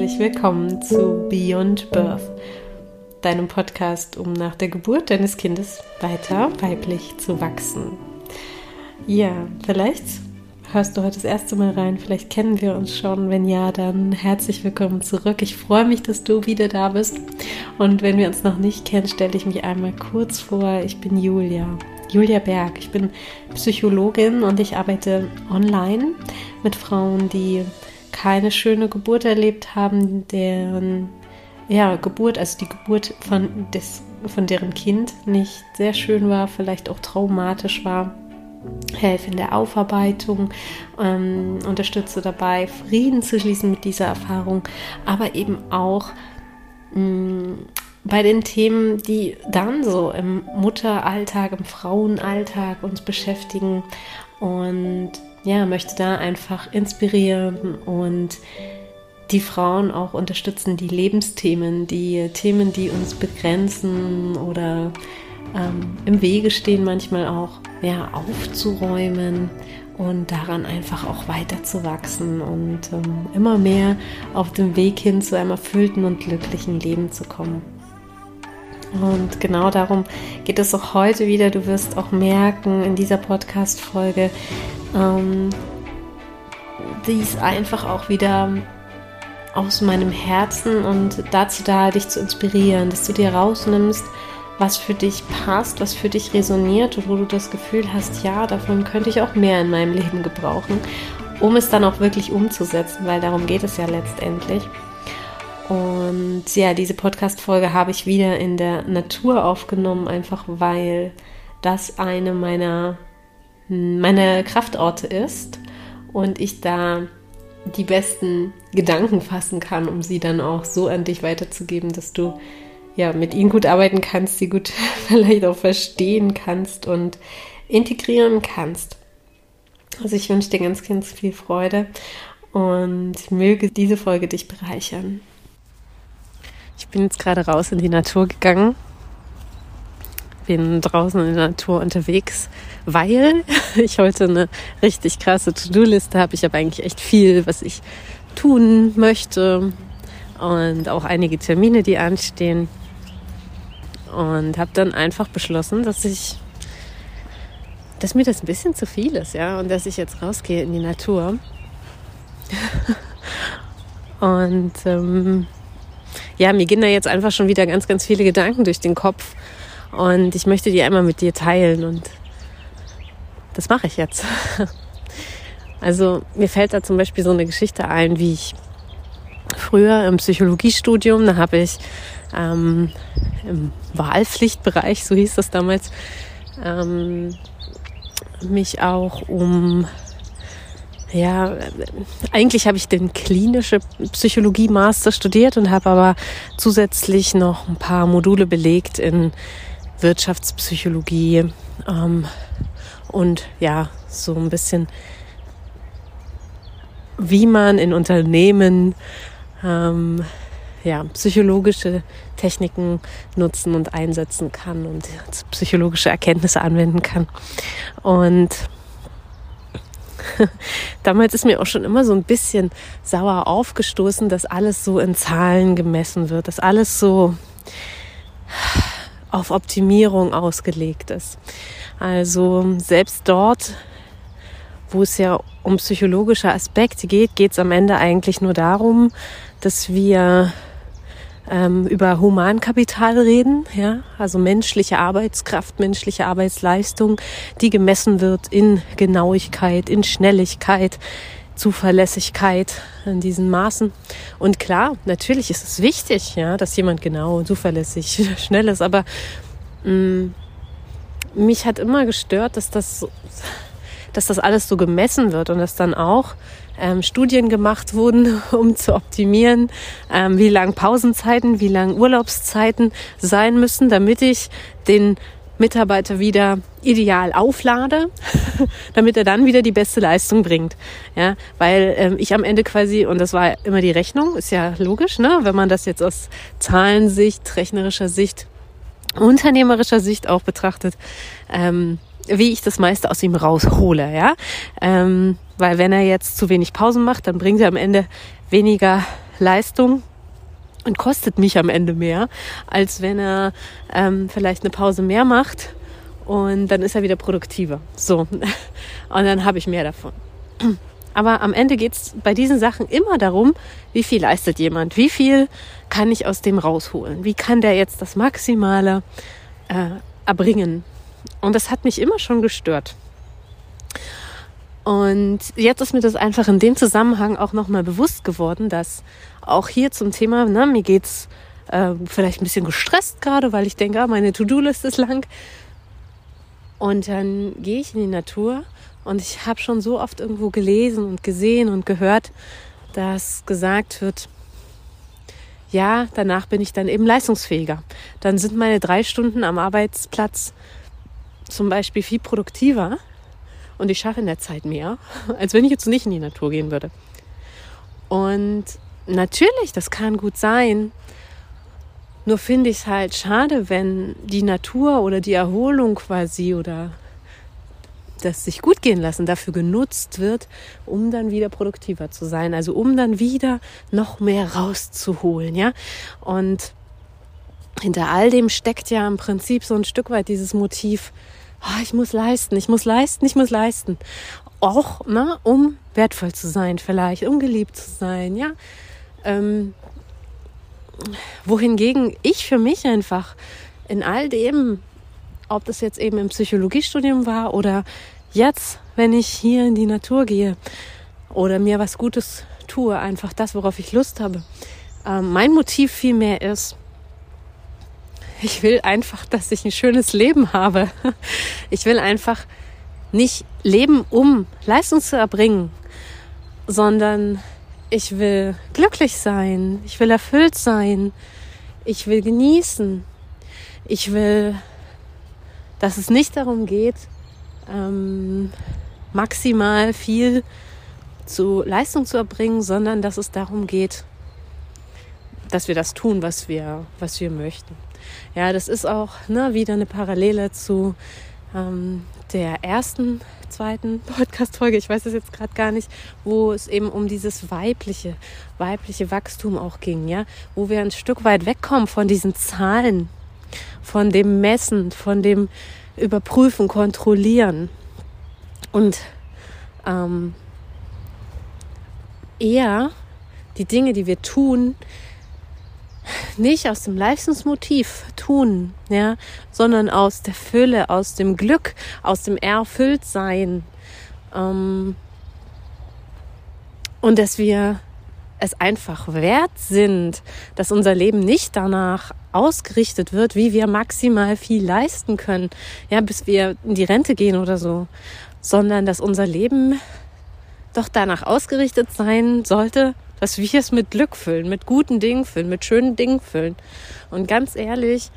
herzlich willkommen zu Beyond Birth, deinem Podcast, um nach der Geburt deines Kindes weiter weiblich zu wachsen. Ja, vielleicht hörst du heute das erste Mal rein, vielleicht kennen wir uns schon. Wenn ja, dann herzlich willkommen zurück. Ich freue mich, dass du wieder da bist. Und wenn wir uns noch nicht kennen, stelle ich mich einmal kurz vor. Ich bin Julia. Julia Berg. Ich bin Psychologin und ich arbeite online mit Frauen, die keine schöne Geburt erlebt haben, deren ja, Geburt, also die Geburt von, des, von deren Kind nicht sehr schön war, vielleicht auch traumatisch war. Helfe in der Aufarbeitung, ähm, unterstütze dabei, Frieden zu schließen mit dieser Erfahrung, aber eben auch mh, mm, bei den Themen, die dann so im Mutteralltag, im Frauenalltag uns beschäftigen und ja, möchte da einfach inspirieren und die Frauen auch unterstützen, die Lebensthemen, die Themen, die uns begrenzen oder ähm, im Wege stehen, manchmal auch ja, aufzuräumen und daran einfach auch weiter zu wachsen und ähm, immer mehr auf dem Weg hin zu einem erfüllten und glücklichen Leben zu kommen. Und genau darum geht es auch heute wieder. Du wirst auch merken in dieser Podcast-Folge, ähm, die ist einfach auch wieder aus meinem Herzen und dazu da, dich zu inspirieren, dass du dir rausnimmst, was für dich passt, was für dich resoniert und wo du das Gefühl hast, ja, davon könnte ich auch mehr in meinem Leben gebrauchen, um es dann auch wirklich umzusetzen, weil darum geht es ja letztendlich. Und ja, diese Podcast-Folge habe ich wieder in der Natur aufgenommen, einfach weil das eine meiner meine Kraftorte ist und ich da die besten Gedanken fassen kann, um sie dann auch so an dich weiterzugeben, dass du ja mit ihnen gut arbeiten kannst, sie gut vielleicht auch verstehen kannst und integrieren kannst. Also ich wünsche dir ganz, ganz viel Freude und möge diese Folge dich bereichern. Ich bin jetzt gerade raus in die Natur gegangen bin draußen in der Natur unterwegs, weil ich heute eine richtig krasse To-Do-Liste habe. Ich habe eigentlich echt viel, was ich tun möchte und auch einige Termine, die anstehen. Und habe dann einfach beschlossen, dass ich, dass mir das ein bisschen zu viel ist, ja, und dass ich jetzt rausgehe in die Natur. und ähm, ja, mir gehen da jetzt einfach schon wieder ganz, ganz viele Gedanken durch den Kopf und ich möchte die einmal mit dir teilen und das mache ich jetzt. Also mir fällt da zum Beispiel so eine Geschichte ein, wie ich früher im Psychologiestudium, da habe ich ähm, im Wahlpflichtbereich, so hieß das damals, ähm, mich auch um ja, eigentlich habe ich den klinische Psychologie Master studiert und habe aber zusätzlich noch ein paar Module belegt in Wirtschaftspsychologie ähm, und ja, so ein bisschen, wie man in Unternehmen ähm, ja, psychologische Techniken nutzen und einsetzen kann und psychologische Erkenntnisse anwenden kann. Und damals ist mir auch schon immer so ein bisschen sauer aufgestoßen, dass alles so in Zahlen gemessen wird, dass alles so auf Optimierung ausgelegt ist. Also selbst dort, wo es ja um psychologische Aspekte geht, geht es am Ende eigentlich nur darum, dass wir ähm, über Humankapital reden, ja, also menschliche Arbeitskraft, menschliche Arbeitsleistung, die gemessen wird in Genauigkeit, in Schnelligkeit, Zuverlässigkeit in diesen Maßen. Und klar, natürlich ist es wichtig, ja, dass jemand genau, zuverlässig, schnell ist, aber mh, mm, mich hat immer gestört, dass das, dass das alles so gemessen wird und dass dann auch ähm, Studien gemacht wurden, um zu optimieren, ähm, wie lang Pausenzeiten, wie lang Urlaubszeiten sein müssen, damit ich den Mitarbeiter wieder ideal auflade, damit er dann wieder die beste Leistung bringt. Ja, weil ähm, ich am Ende quasi, und das war immer die Rechnung, ist ja logisch, ne? wenn man das jetzt aus Zahlensicht, rechnerischer Sicht, unternehmerischer Sicht auch betrachtet, ähm, wie ich das meiste aus ihm raushole, ja. Ähm, weil wenn er jetzt zu wenig Pausen macht, dann bringt er am Ende weniger Leistung und kostet mich am Ende mehr, als wenn er ähm, vielleicht eine Pause mehr macht und dann ist er wieder produktiver. So, und dann habe ich mehr davon. Aber am Ende geht es bei diesen Sachen immer darum, wie viel leistet jemand, wie viel kann ich aus dem rausholen, wie kann der jetzt das Maximale äh, erbringen. Und das hat mich immer schon gestört. Und jetzt ist mir das einfach in dem Zusammenhang auch nochmal bewusst geworden, dass auch hier zum Thema, ne, mir geht's äh, vielleicht ein bisschen gestresst gerade, weil ich denke, ah, meine To-Do-List ist lang. Und dann gehe ich in die Natur und ich habe schon so oft irgendwo gelesen und gesehen und gehört, dass gesagt wird, ja, danach bin ich dann eben leistungsfähiger. Dann sind meine drei Stunden am Arbeitsplatz zum Beispiel viel produktiver und ich schaffe in der Zeit mehr, als wenn ich jetzt nicht in die Natur gehen würde. Und natürlich, das kann gut sein. Nur finde ich es halt schade, wenn die Natur oder die Erholung quasi oder das sich gut gehen lassen dafür genutzt wird, um dann wieder produktiver zu sein, also um dann wieder noch mehr rauszuholen, ja. Und hinter all dem steckt ja im Prinzip so ein Stück weit dieses Motiv, oh, ich muss leisten, ich muss leisten, ich muss leisten. Auch, ne, um wertvoll zu sein vielleicht, um geliebt zu sein, ja. Ähm, wohingegen ich für mich einfach in all dem ob das jetzt eben im Psychologiestudium war oder jetzt, wenn ich hier in die Natur gehe oder mir was Gutes tue, einfach das, worauf ich Lust habe. Ähm, mein Motiv vielmehr ist, ich will einfach, dass ich ein schönes Leben habe. Ich will einfach nicht leben, um Leistung zu erbringen, sondern ich will glücklich sein, ich will erfüllt sein, ich will genießen, ich will dass es nicht darum geht, ähm, maximal viel zu Leistung zu erbringen, sondern dass es darum geht, dass wir das tun, was wir, was wir möchten. Ja, das ist auch ne, wieder eine Parallele zu ähm, der ersten, zweiten Podcast-Folge, ich weiß es jetzt gerade gar nicht, wo es eben um dieses weibliche, weibliche Wachstum auch ging, ja, wo wir ein Stück weit wegkommen von diesen Zahlen, von dem Messen, von dem Überprüfen, Kontrollieren. Und ähm, eher die Dinge, die wir tun, nicht aus dem Leistungsmotiv tun, ja, sondern aus der Fülle, aus dem Glück, aus dem Erfülltsein. Ähm, und dass wir es einfach wert sind, dass unser Leben nicht danach ausgerichtet wird, wie wir maximal viel leisten können, ja, bis wir in die Rente gehen oder so, sondern dass unser Leben doch danach ausgerichtet sein sollte, dass wir es mit Glück füllen, mit guten Dingen füllen, mit schönen Dingen füllen. Und ganz ehrlich,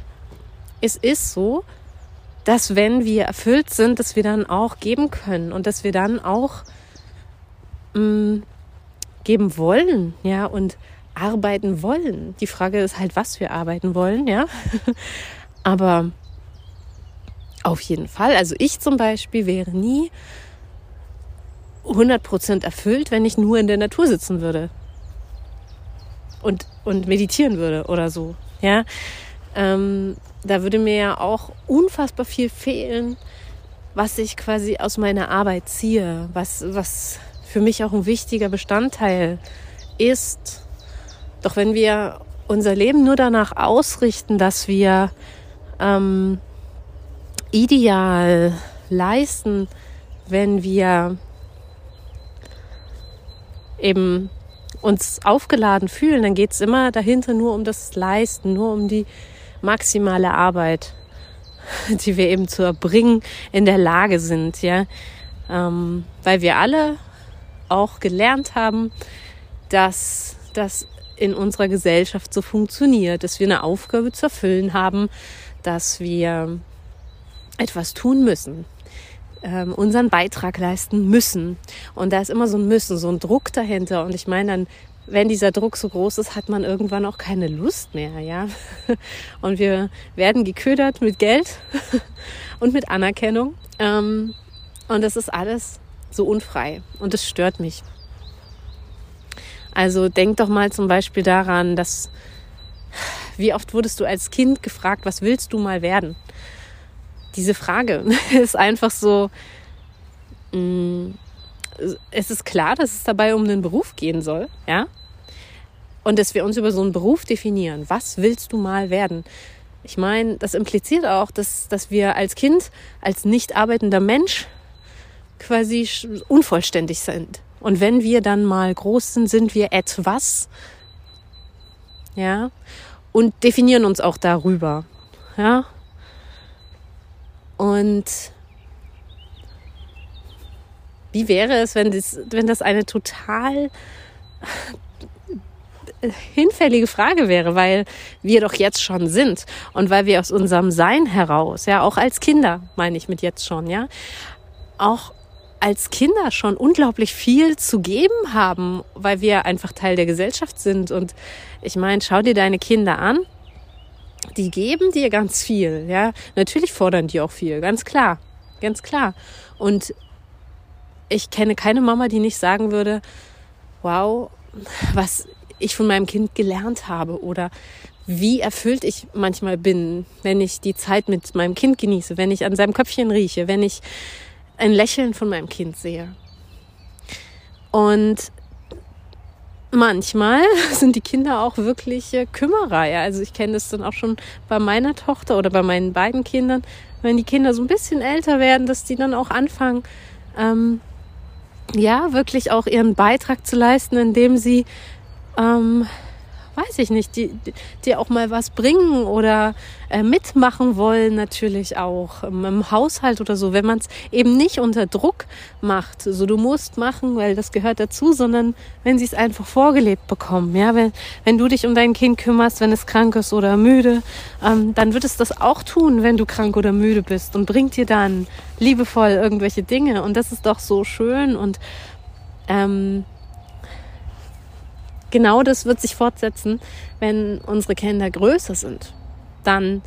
es ist so, dass wenn wir erfüllt sind, dass wir dann auch geben können und dass wir dann auch mh, mm, geben wollen, ja, und arbeiten wollen. Die Frage ist halt, was wir arbeiten wollen, ja. Aber auf jeden Fall, also ich zum Beispiel wäre nie 100% erfüllt, wenn ich nur in der Natur sitzen würde und, und meditieren würde oder so, ja. Ähm, da würde mir ja auch unfassbar viel fehlen, was ich quasi aus meiner Arbeit ziehe, was, was für mich auch ein wichtiger Bestandteil ist. Doch wenn wir unser Leben nur danach ausrichten, dass wir ähm, ideal leisten, wenn wir eben uns aufgeladen fühlen, dann geht es immer dahinter nur um das Leisten, nur um die maximale Arbeit, die wir eben zu erbringen in der Lage sind, ja, ähm, weil wir alle auch gelernt haben, dass das in unserer Gesellschaft so funktioniert, dass wir eine Aufgabe zu erfüllen haben, dass wir etwas tun müssen, ähm, unseren Beitrag leisten müssen. Und da ist immer so ein Müssen, so ein Druck dahinter. Und ich meine dann, wenn dieser Druck so groß ist, hat man irgendwann auch keine Lust mehr, ja. Und wir werden geködert mit Geld und mit Anerkennung. Ähm, und das ist alles so unfrei und es stört mich. Also denk doch mal zum Beispiel daran, dass wie oft wurdest du als Kind gefragt, was willst du mal werden? Diese Frage ist einfach so, mh, mm, es ist klar, dass es dabei um einen Beruf gehen soll, ja? Und dass wir uns über so einen Beruf definieren. Was willst du mal werden? Ich meine, das impliziert auch, dass, dass wir als Kind, als nicht arbeitender Mensch quasi unvollständig sind. Und wenn wir dann mal groß sind, sind wir etwas, ja, und definieren uns auch darüber, ja. Und wie wäre es, wenn das, wenn das eine total hinfällige Frage wäre, weil wir doch jetzt schon sind und weil wir aus unserem Sein heraus, ja, auch als Kinder, meine ich mit jetzt schon, ja, auch als Kinder schon unglaublich viel zu geben haben, weil wir einfach Teil der Gesellschaft sind. Und ich meine, schau dir deine Kinder an. Die geben dir ganz viel, ja. Natürlich fordern die auch viel, ganz klar, ganz klar. Und ich kenne keine Mama, die nicht sagen würde, wow, was ich von meinem Kind gelernt habe oder wie erfüllt ich manchmal bin, wenn ich die Zeit mit meinem Kind genieße, wenn ich an seinem Köpfchen rieche, wenn ich ein Lächeln von meinem Kind sehe. Und manchmal sind die Kinder auch wirklich Kümmerer. Ja? Also ich kenne das dann auch schon bei meiner Tochter oder bei meinen beiden Kindern, wenn die Kinder so ein bisschen älter werden, dass die dann auch anfangen, ähm, ja, wirklich auch ihren Beitrag zu leisten, indem sie ähm, weiß ich nicht, die, die auch mal was bringen oder äh, mitmachen wollen natürlich auch im, im Haushalt oder so, wenn man es eben nicht unter Druck macht, so du musst machen, weil das gehört dazu, sondern wenn sie es einfach vorgelebt bekommen, ja, wenn, wenn du dich um dein Kind kümmerst, wenn es krank ist oder müde, ähm, dann wird es das auch tun, wenn du krank oder müde bist und bringt dir dann liebevoll irgendwelche Dinge. Und das ist doch so schön und ähm, genau das wird sich fortsetzen, wenn unsere Kinder größer sind. Dann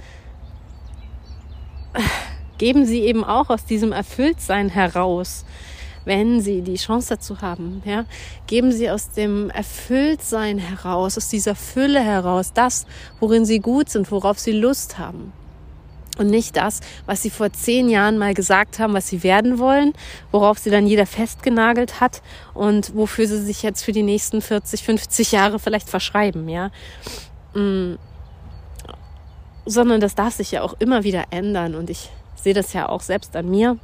geben sie eben auch aus diesem Erfülltsein heraus, wenn sie die Chance dazu haben, ja, geben sie aus dem Erfülltsein heraus, aus dieser Fülle heraus, das, worin sie gut sind, worauf sie Lust haben und nicht das, was sie vor zehn Jahren mal gesagt haben, was sie werden wollen, worauf sie dann jeder festgenagelt hat und wofür sie sich jetzt für die nächsten 40, 50 Jahre vielleicht verschreiben, ja. Mm. Sondern das darf sich ja auch immer wieder ändern und ich sehe das ja auch selbst an mir.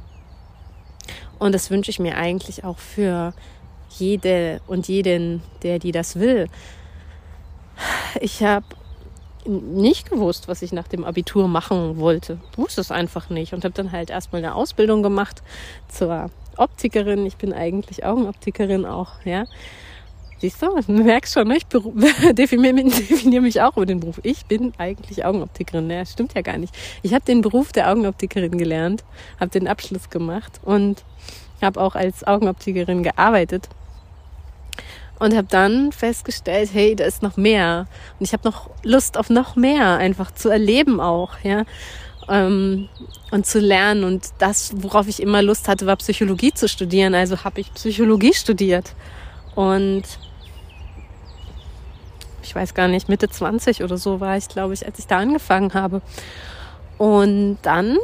Und das wünsche ich mir eigentlich auch für jede und jeden, der die das will. Ich habe nicht gewusst, was ich nach dem Abitur machen wollte. Wusste es einfach nicht und habe dann halt erstmal eine Ausbildung gemacht zur Optikerin. Ich bin eigentlich Augenoptikerin auch, ja. Siehst du, du merkst schon, ne? ich definiere, definiere mich auch über den Beruf. Ich bin eigentlich Augenoptikerin. Ja, stimmt ja gar nicht. Ich habe den Beruf der Augenoptikerin gelernt, habe den Abschluss gemacht und habe auch als Augenoptikerin gearbeitet und habe dann festgestellt, hey, da ist noch mehr und ich habe noch Lust auf noch mehr, einfach zu erleben auch, ja. Ähm, und zu lernen und das, worauf ich immer Lust hatte, war Psychologie zu studieren. Also habe ich Psychologie studiert und ich weiß gar nicht, Mitte 20 oder so war ich, glaube ich, als ich da angefangen habe. Und dann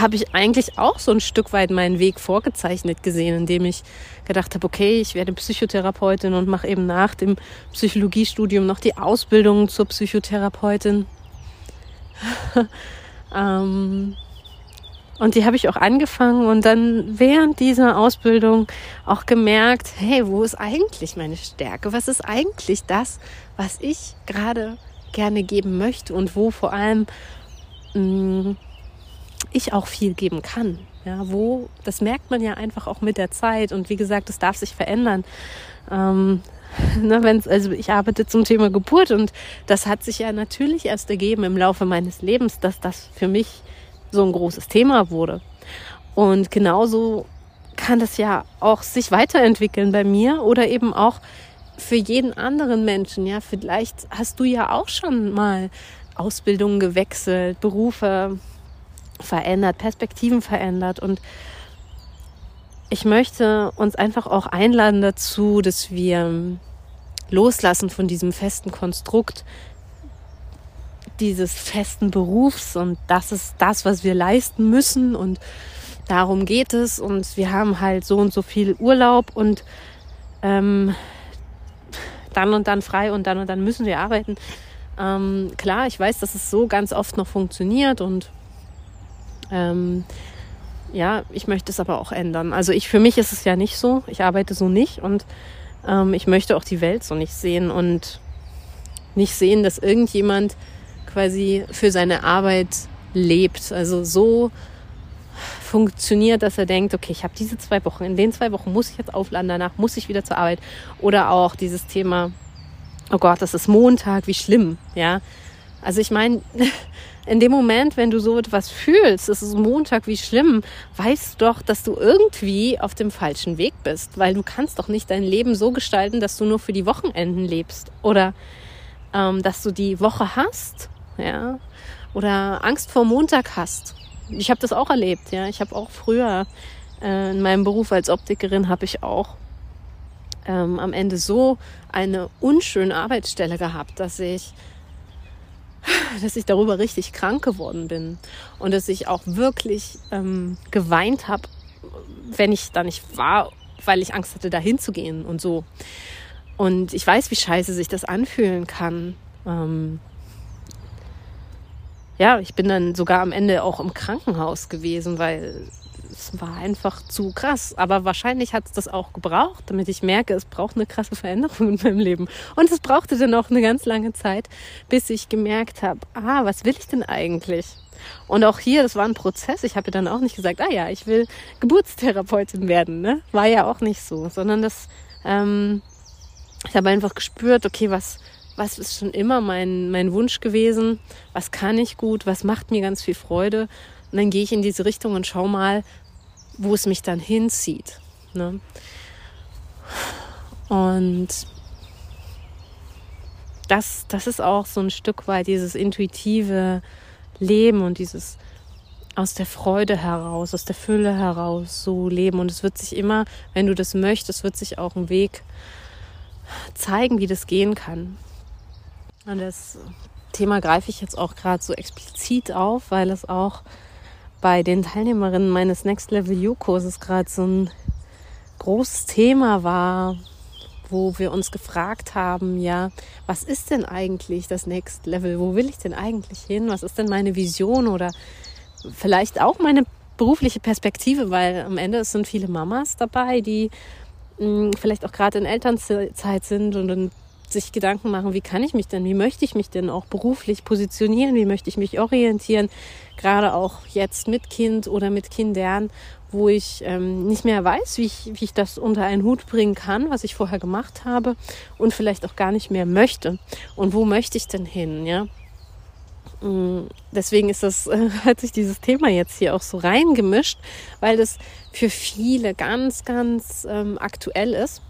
habe ich eigentlich auch so ein Stück weit meinen Weg vorgezeichnet gesehen, indem ich gedacht habe, okay, ich werde Psychotherapeutin und mache eben nach dem Psychologiestudium noch die Ausbildung zur Psychotherapeutin. ähm, und die habe ich auch angefangen und dann während dieser Ausbildung auch gemerkt, hey, wo ist eigentlich meine Stärke? Was ist eigentlich das, was ich gerade gerne geben möchte und wo vor allem mh, mm, ich auch viel geben kann. Ja, wo, das merkt man ja einfach auch mit der Zeit und wie gesagt, das darf sich verändern. Ähm, ne, wenn's, also ich arbeite zum Thema Geburt und das hat sich ja natürlich erst ergeben im Laufe meines Lebens, dass das für mich so ein großes Thema wurde. Und genauso kann das ja auch sich weiterentwickeln bei mir oder eben auch für jeden anderen Menschen. Ja, vielleicht hast du ja auch schon mal Ausbildungen gewechselt, Berufe verändert, Perspektiven verändert. Und ich möchte uns einfach auch einladen dazu, dass wir loslassen von diesem festen Konstrukt dieses festen Berufs. Und das ist das, was wir leisten müssen. Und darum geht es. Und wir haben halt so und so viel Urlaub. Und ähm, dann und dann frei und dann und dann müssen wir arbeiten. Ähm, klar, ich weiß, dass es so ganz oft noch funktioniert. Und ähm, ja, ich möchte es aber auch ändern. Also ich für mich ist es ja nicht so. Ich arbeite so nicht und ähm, ich möchte auch die Welt so nicht sehen und nicht sehen, dass irgendjemand quasi für seine Arbeit lebt. Also so funktioniert, dass er denkt, okay, ich habe diese zwei Wochen, in den zwei Wochen muss ich jetzt aufladen, danach muss ich wieder zur Arbeit. Oder auch dieses Thema, oh Gott, das ist Montag, wie schlimm, ja. Also ich meine, in dem Moment, wenn du so etwas fühlst, es ist Montag, wie schlimm, weißt doch, dass du irgendwie auf dem falschen Weg bist, weil du kannst doch nicht dein Leben so gestalten, dass du nur für die Wochenenden lebst oder ähm, dass du die Woche hast, ja, oder Angst vor Montag hast. Ich habe das auch erlebt, ja. Ich habe auch früher äh, in meinem Beruf als Optikerin habe ich auch ähm, am Ende so eine unschöne Arbeitsstelle gehabt, dass ich dass ich darüber richtig krank geworden bin und dass ich auch wirklich ähm, geweint habe, wenn ich da nicht war, weil ich Angst hatte, da hinzugehen und so. Und ich weiß, wie scheiße sich das anfühlen kann. Ähm, ja, ich bin dann sogar am Ende auch im Krankenhaus gewesen, weil es war einfach zu krass. Aber wahrscheinlich hat es das auch gebraucht, damit ich merke, es braucht eine krasse Veränderung in meinem Leben. Und es brauchte dann auch eine ganz lange Zeit, bis ich gemerkt habe, ah, was will ich denn eigentlich? Und auch hier, das war ein Prozess. Ich habe dann auch nicht gesagt, ah ja, ich will Geburtstherapeutin werden. Ne? War ja auch nicht so, sondern das, ähm, ich habe einfach gespürt, okay, was, was ist schon immer mein, mein Wunsch gewesen? Was kann ich gut? Was macht mir ganz viel Freude? Und dann gehe ich in diese Richtung und schau mal, wo es mich dann hinzieht. Ne? Und das, das ist auch so ein Stück weit dieses intuitive Leben und dieses aus der Freude heraus, aus der Fülle heraus so leben. Und es wird sich immer, wenn du das möchtest, wird sich auch ein Weg zeigen, wie das gehen kann. Und das Thema greife ich jetzt auch gerade so explizit auf, weil es auch bei den Teilnehmerinnen meines Next Level You Kurses gerade so ein großes Thema war, wo wir uns gefragt haben, ja, was ist denn eigentlich das Next Level? Wo will ich denn eigentlich hin? Was ist denn meine Vision oder vielleicht auch meine berufliche Perspektive, weil am Ende sind viele Mamas dabei, die mh, hm, vielleicht auch gerade in Elternzeit sind und dann sich Gedanken machen, wie kann ich mich denn, wie möchte ich mich denn auch beruflich positionieren, wie möchte ich mich orientieren, gerade auch jetzt mit Kind oder mit Kindern, wo ich ähm, nicht mehr weiß, wie ich, wie ich das unter einen Hut bringen kann, was ich vorher gemacht habe und vielleicht auch gar nicht mehr möchte. Und wo möchte ich denn hin, ja? Mm, deswegen ist das, hat sich dieses Thema jetzt hier auch so reingemischt, weil das für viele ganz, ganz ähm, aktuell ist.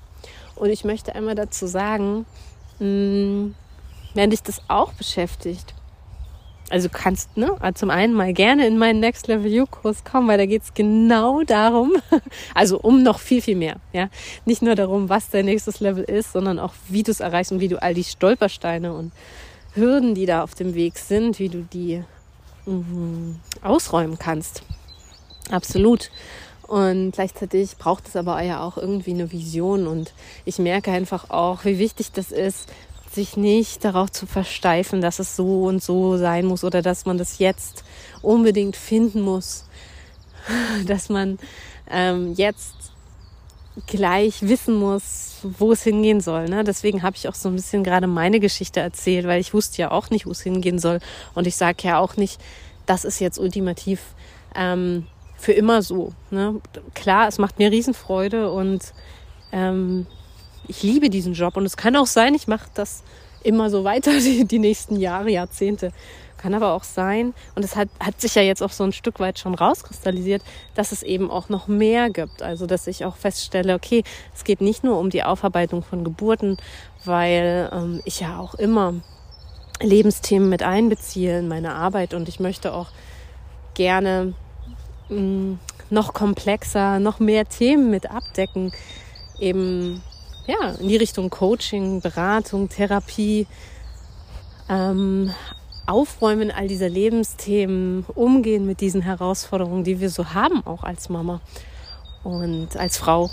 Und ich möchte einmal dazu sagen, mh, mm, wenn dich das auch beschäftigt, also kannst ne, zum einen mal gerne in meinen Next Level You Kurs kommen, weil da geht's genau darum, also um noch viel, viel mehr. Ja, Nicht nur darum, was dein nächstes Level ist, sondern auch, wie du es erreichst und wie du all die Stolpersteine und Hürden, die da auf dem Weg sind, wie du die mh, ausräumen kannst. Absolut. Und gleichzeitig braucht es aber ja auch irgendwie eine Vision. Und ich merke einfach auch, wie wichtig das ist, sich nicht darauf zu versteifen, dass es so und so sein muss oder dass man das jetzt unbedingt finden muss, dass man ähm, jetzt gleich wissen muss, wo es hingehen soll. Ne? Deswegen habe ich auch so ein bisschen gerade meine Geschichte erzählt, weil ich wusste ja auch nicht, wo es hingehen soll. Und ich sage ja auch nicht, das ist jetzt ultimativ ähm, für immer so. Ne? Klar, es macht mir Riesenfreude und ähm, ich liebe diesen Job. Und es kann auch sein, ich mache das immer so weiter die, die nächsten Jahre, Jahrzehnte. Kann aber auch sein, und es hat, hat sich ja jetzt auch so ein Stück weit schon rauskristallisiert, dass es eben auch noch mehr gibt. Also, dass ich auch feststelle, okay, es geht nicht nur um die Aufarbeitung von Geburten, weil ähm, ich ja auch immer Lebensthemen mit einbeziehe in meine Arbeit und ich möchte auch gerne mm, noch komplexer, noch mehr Themen mit abdecken. Eben ja, in die Richtung Coaching, Beratung, Therapie, ähm, Aufräumen all dieser Lebensthemen, umgehen mit diesen Herausforderungen, die wir so haben, auch als Mama und als Frau.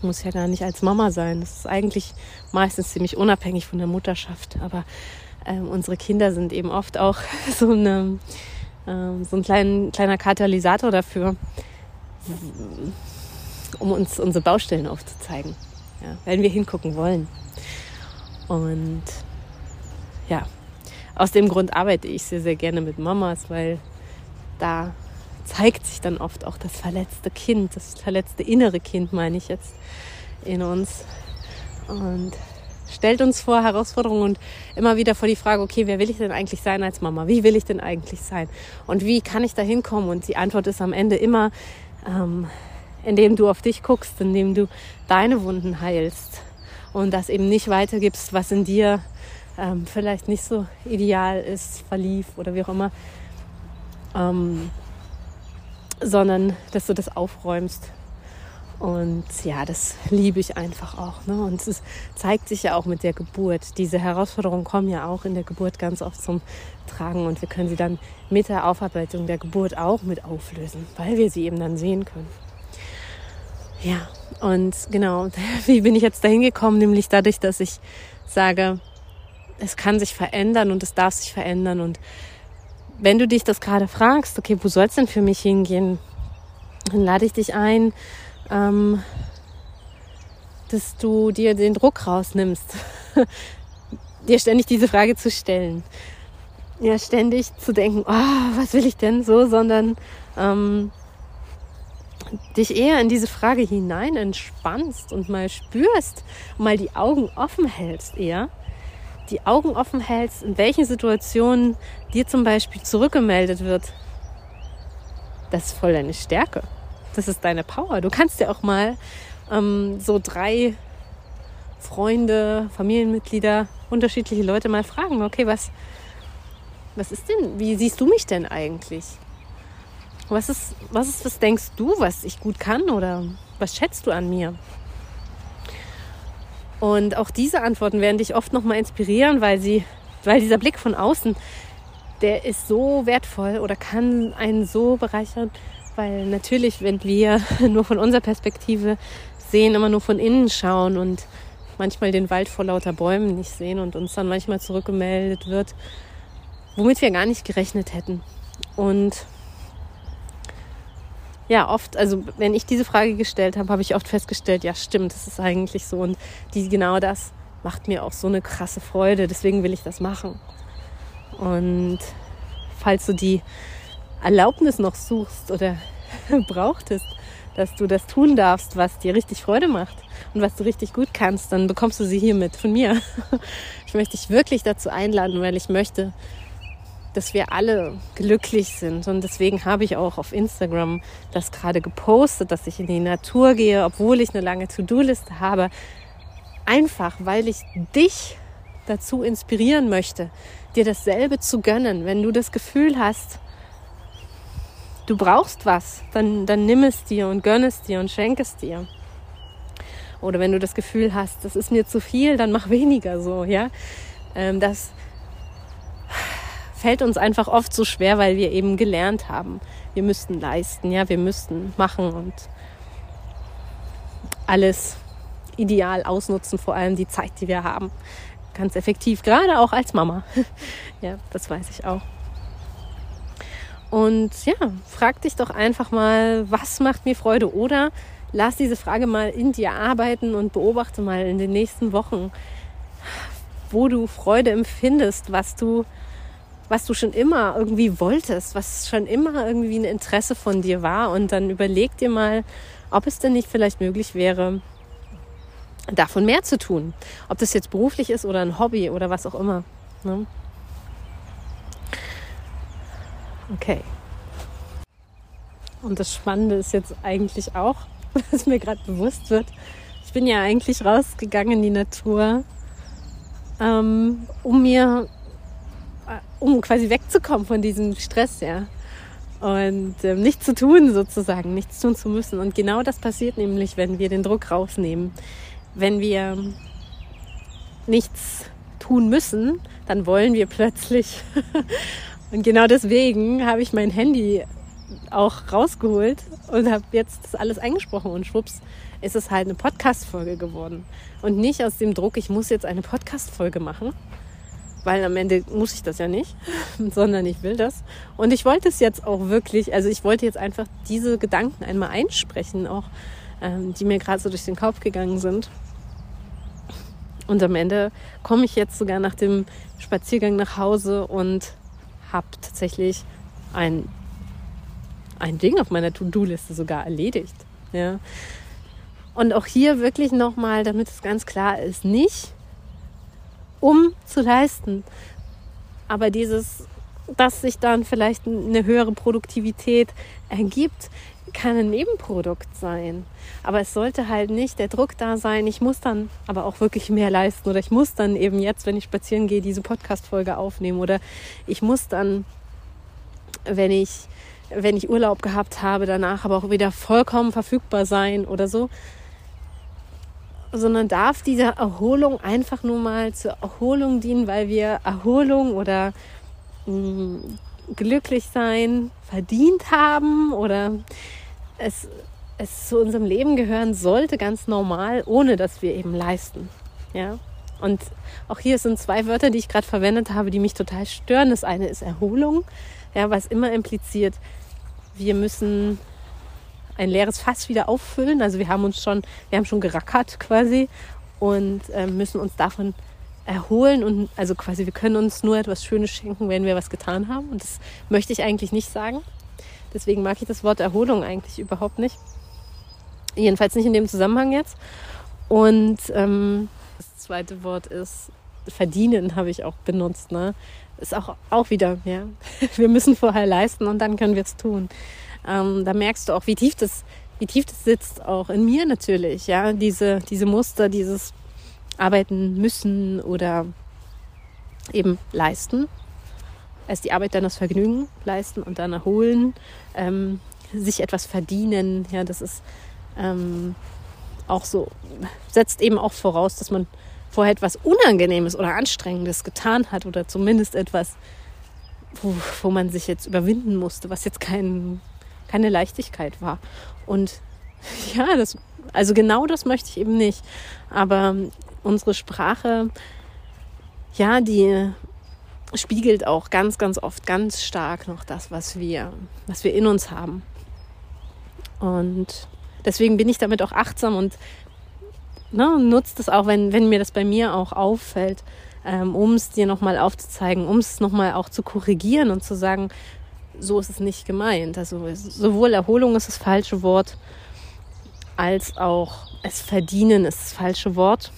Muss ja gar nicht als Mama sein. Das ist eigentlich meistens ziemlich unabhängig von der Mutterschaft. Aber äh, unsere Kinder sind eben oft auch so, eine, äh, so ein klein, kleiner Katalysator dafür, um uns unsere Baustellen aufzuzeigen, ja, wenn wir hingucken wollen. Und ja, aus dem Grund arbeite ich sehr, sehr gerne mit Mamas, weil da zeigt sich dann oft auch das verletzte Kind, das verletzte innere Kind, meine ich jetzt, in uns. Und stellt uns vor Herausforderungen und immer wieder vor die Frage, okay, wer will ich denn eigentlich sein als Mama? Wie will ich denn eigentlich sein? Und wie kann ich da hinkommen? Und die Antwort ist am Ende immer, ähm, indem du auf dich guckst, indem du deine Wunden heilst und das eben nicht weitergibst, was in dir ähm, vielleicht nicht so ideal ist, verlief oder wie auch immer, ähm, sondern dass du das aufräumst. Und ja, das liebe ich einfach auch. Ne? Und es zeigt sich ja auch mit der Geburt. Diese Herausforderungen kommen ja auch in der Geburt ganz oft zum Tragen und wir können sie dann mit der Aufarbeitung der Geburt auch mit auflösen, weil wir sie eben dann sehen können. Ja, und genau, wie bin ich jetzt dahin gekommen? Nämlich dadurch, dass ich sage, es kann sich verändern und es darf sich verändern. Und wenn du dich das gerade fragst, okay, wo soll es denn für mich hingehen, dann lade ich dich ein, ähm, dass du dir den Druck rausnimmst, dir ständig diese Frage zu stellen. Ja, ständig zu denken, oh, was will ich denn so, sondern ähm, dich eher in diese Frage hinein entspannst und mal spürst, mal die Augen offen hältst eher die Augen offen hältst, in welchen Situationen dir zum Beispiel zurückgemeldet wird, das ist voll deine Stärke. Das ist deine Power. Du kannst ja auch mal ähm, so drei Freunde, Familienmitglieder, unterschiedliche Leute mal fragen, okay, was, was ist denn, wie siehst du mich denn eigentlich? Was ist, was ist, was denkst du, was ich gut kann oder was schätzt du an mir? Und auch diese Antworten werden dich oft nochmal inspirieren, weil sie, weil dieser Blick von außen, der ist so wertvoll oder kann einen so bereichern, weil natürlich, wenn wir nur von unserer Perspektive sehen, immer nur von innen schauen und manchmal den Wald vor lauter Bäumen nicht sehen und uns dann manchmal zurückgemeldet wird, womit wir gar nicht gerechnet hätten. Und ja, oft, also wenn ich diese Frage gestellt habe, habe ich oft festgestellt, ja stimmt, das ist eigentlich so. Und die, genau das macht mir auch so eine krasse Freude. Deswegen will ich das machen. Und falls du die Erlaubnis noch suchst oder brauchtest, dass du das tun darfst, was dir richtig Freude macht und was du richtig gut kannst, dann bekommst du sie hiermit von mir. Ich möchte dich wirklich dazu einladen, weil ich möchte, dass wir alle glücklich sind. Und deswegen habe ich auch auf Instagram das gerade gepostet, dass ich in die Natur gehe, obwohl ich eine lange To-Do-Liste habe. Einfach, weil ich dich dazu inspirieren möchte, dir dasselbe zu gönnen. Wenn du das Gefühl hast, du brauchst was, dann, dann nimm es dir und gönn es dir und schenk es dir. Oder wenn du das Gefühl hast, das ist mir zu viel, dann mach weniger so, ja. Ähm, das fällt uns einfach oft so schwer, weil wir eben gelernt haben, wir müssten leisten, ja, wir müssten machen und alles ideal ausnutzen, vor allem die Zeit, die wir haben. Ganz effektiv, gerade auch als Mama. ja, das weiß ich auch. Und ja, frag dich doch einfach mal, was macht mir Freude? Oder lass diese Frage mal in dir arbeiten und beobachte mal in den nächsten Wochen, wo du Freude empfindest, was du was du schon immer irgendwie wolltest, was schon immer irgendwie ein Interesse von dir war. Und dann überleg dir mal, ob es denn nicht vielleicht möglich wäre, davon mehr zu tun. Ob das jetzt beruflich ist oder ein Hobby oder was auch immer. Ne? Okay. Und das Spannende ist jetzt eigentlich auch, was mir gerade bewusst wird, ich bin ja eigentlich rausgegangen in die Natur, ähm, um mir um quasi wegzukommen von diesem Stress, ja. und äh, nichts zu tun sozusagen, nichts tun zu müssen. Und genau das passiert nämlich, wenn wir den Druck rausnehmen. Wenn wir nichts tun müssen, dann wollen wir plötzlich. und genau deswegen habe ich mein Handy auch rausgeholt und habe jetzt das alles eingesprochen und schwupps ist es halt eine Podcast-Folge geworden. Und nicht aus dem Druck, ich muss jetzt eine Podcast-Folge machen, weil am Ende muss ich das ja nicht, sondern ich will das. Und ich wollte es jetzt auch wirklich, also ich wollte jetzt einfach diese Gedanken einmal einsprechen, auch ähm, die mir gerade so durch den Kopf gegangen sind. Und am Ende komme ich jetzt sogar nach dem Spaziergang nach Hause und habe tatsächlich ein, ein Ding auf meiner To-Do-Liste sogar erledigt. Ja. Und auch hier wirklich nochmal, damit es ganz klar ist, nicht um zu leisten, aber dieses, dass sich dann vielleicht eine höhere Produktivität ergibt, kann ein Nebenprodukt sein. Aber es sollte halt nicht der Druck da sein, ich muss dann aber auch wirklich mehr leisten oder ich muss dann eben jetzt, wenn ich spazieren gehe, diese Podcast-Folge aufnehmen oder ich muss dann, wenn ich, wenn ich Urlaub gehabt habe, danach aber auch wieder vollkommen verfügbar sein oder so. Sondern darf diese Erholung einfach nur mal zur Erholung dienen, weil wir Erholung oder mh, glücklich sein verdient haben oder es, es zu unserem Leben gehören sollte, ganz normal, ohne dass wir eben leisten. Ja? Und auch hier sind zwei Wörter, die ich gerade verwendet habe, die mich total stören. Das eine ist Erholung, ja, was immer impliziert, wir müssen ein leeres Fass wieder auffüllen. Also wir haben uns schon, wir haben schon gerackert quasi und äh, müssen uns davon erholen und also quasi wir können uns nur etwas Schönes schenken, wenn wir was getan haben. Und das möchte ich eigentlich nicht sagen. Deswegen mag ich das Wort Erholung eigentlich überhaupt nicht. Jedenfalls nicht in dem Zusammenhang jetzt. Und ähm, das zweite Wort ist verdienen, habe ich auch benutzt. Ne? Ist auch, auch wieder, ja. Wir müssen vorher leisten und dann können wir es tun. Ähm, da merkst du auch, wie tief das, wie tief das sitzt, auch in mir natürlich, ja. Diese, diese Muster, dieses arbeiten müssen oder eben leisten. Erst die Arbeit, dann das Vergnügen leisten und dann erholen, ähm, sich etwas verdienen. Ja, das ist ähm, auch so, setzt eben auch voraus, dass man vorher etwas Unangenehmes oder Anstrengendes getan hat oder zumindest etwas, wo, wo man sich jetzt überwinden musste, was jetzt kein, keine Leichtigkeit war. Und ja, das, also genau das möchte ich eben nicht. Aber unsere Sprache, ja, die spiegelt auch ganz, ganz oft ganz stark noch das, was wir, was wir in uns haben. Und deswegen bin ich damit auch achtsam und ne, nutze das auch, wenn, wenn mir das bei mir auch auffällt, ähm, um es dir nochmal aufzuzeigen, um es nochmal auch zu korrigieren und zu sagen, so ist es nicht gemeint. Also sowohl Erholung ist das falsche Wort, als auch es verdienen ist das falsche Wort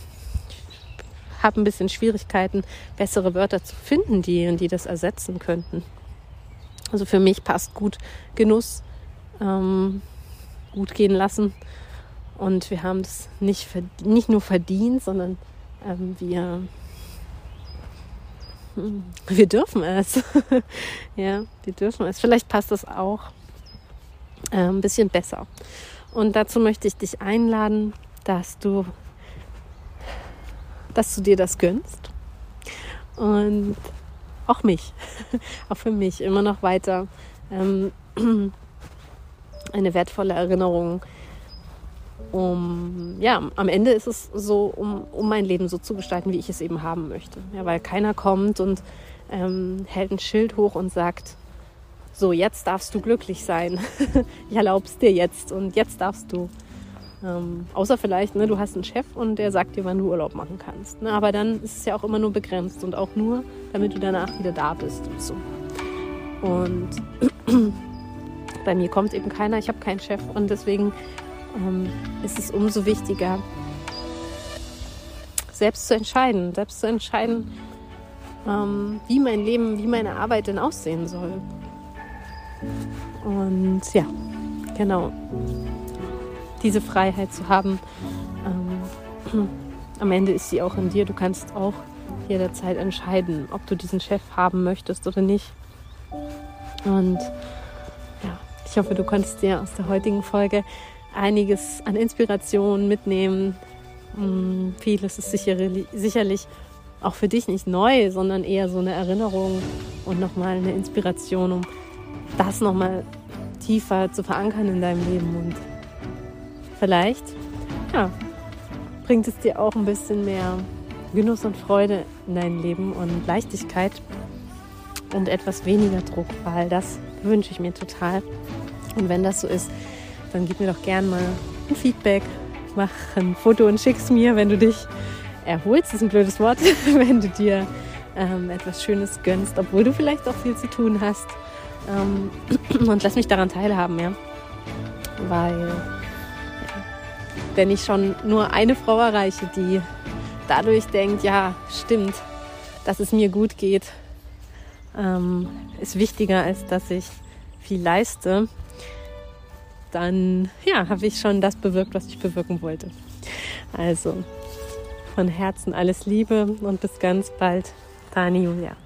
habe ein bisschen Schwierigkeiten, bessere Wörter zu finden, die, die das ersetzen könnten. Also für mich passt gut Genuss, ähm, gut gehen lassen. Und wir haben es nicht, nicht nur verdient, sondern ähm, wir, hm, wir dürfen es. ja, wir dürfen es. Vielleicht passt das auch äh, ein bisschen besser. Und dazu möchte ich dich einladen, dass du dass du dir das gönnst. Und auch mich, auch für mich immer noch weiter ähm, eine wertvolle Erinnerung, um, ja, am Ende ist es so, um, um mein Leben so zu gestalten, wie ich es eben haben möchte. Ja, weil keiner kommt und ähm, hält ein Schild hoch und sagt, so, jetzt darfst du glücklich sein. ich erlaube es dir jetzt und jetzt darfst du ähm, außer vielleicht, ne, du hast einen Chef und der sagt dir, wann du Urlaub machen kannst. Ne? Aber dann ist es ja auch immer nur begrenzt und auch nur, damit du danach wieder da bist und so. Und bei mir kommt eben keiner, ich habe keinen Chef und deswegen ähm, ist es umso wichtiger, selbst zu entscheiden, selbst zu entscheiden, ähm, wie mein Leben, wie meine Arbeit denn aussehen soll. Und ja, genau diese Freiheit zu haben. Ähm, am Ende ist sie auch in dir. Du kannst auch jederzeit entscheiden, ob du diesen Chef haben möchtest oder nicht. Und Ich hoffe, du konntest dir aus der heutigen Folge einiges an Inspiration mitnehmen. Mm, vieles ist sicherlich, sicherlich auch für dich nicht neu, sondern eher so eine Erinnerung und nochmal eine Inspiration, um das nochmal tiefer zu verankern in deinem Leben. Und vielleicht, ja, bringt es dir auch ein bisschen mehr Genuss und Freude in dein Leben und Leichtigkeit und etwas weniger Druck, weil das wünsche ich mir total. Und wenn das so ist, dann gib mir doch gern mal ein Feedback, mach ein Foto und schick's mir, wenn du dich erholst, ist ein blödes Wort, wenn du dir ähm, etwas Schönes gönnst, obwohl du vielleicht auch viel zu tun hast. Ähm, und lass mich daran teilhaben, ja. Weil, wenn ich schon nur eine Frau erreiche, die dadurch denkt, ja, stimmt, dass es mir gut geht, ähm, ist wichtiger, als dass ich viel leiste, dann ja, habe ich schon das bewirkt, was ich bewirken wollte. Also von Herzen alles Liebe und bis ganz bald, Dani Julia.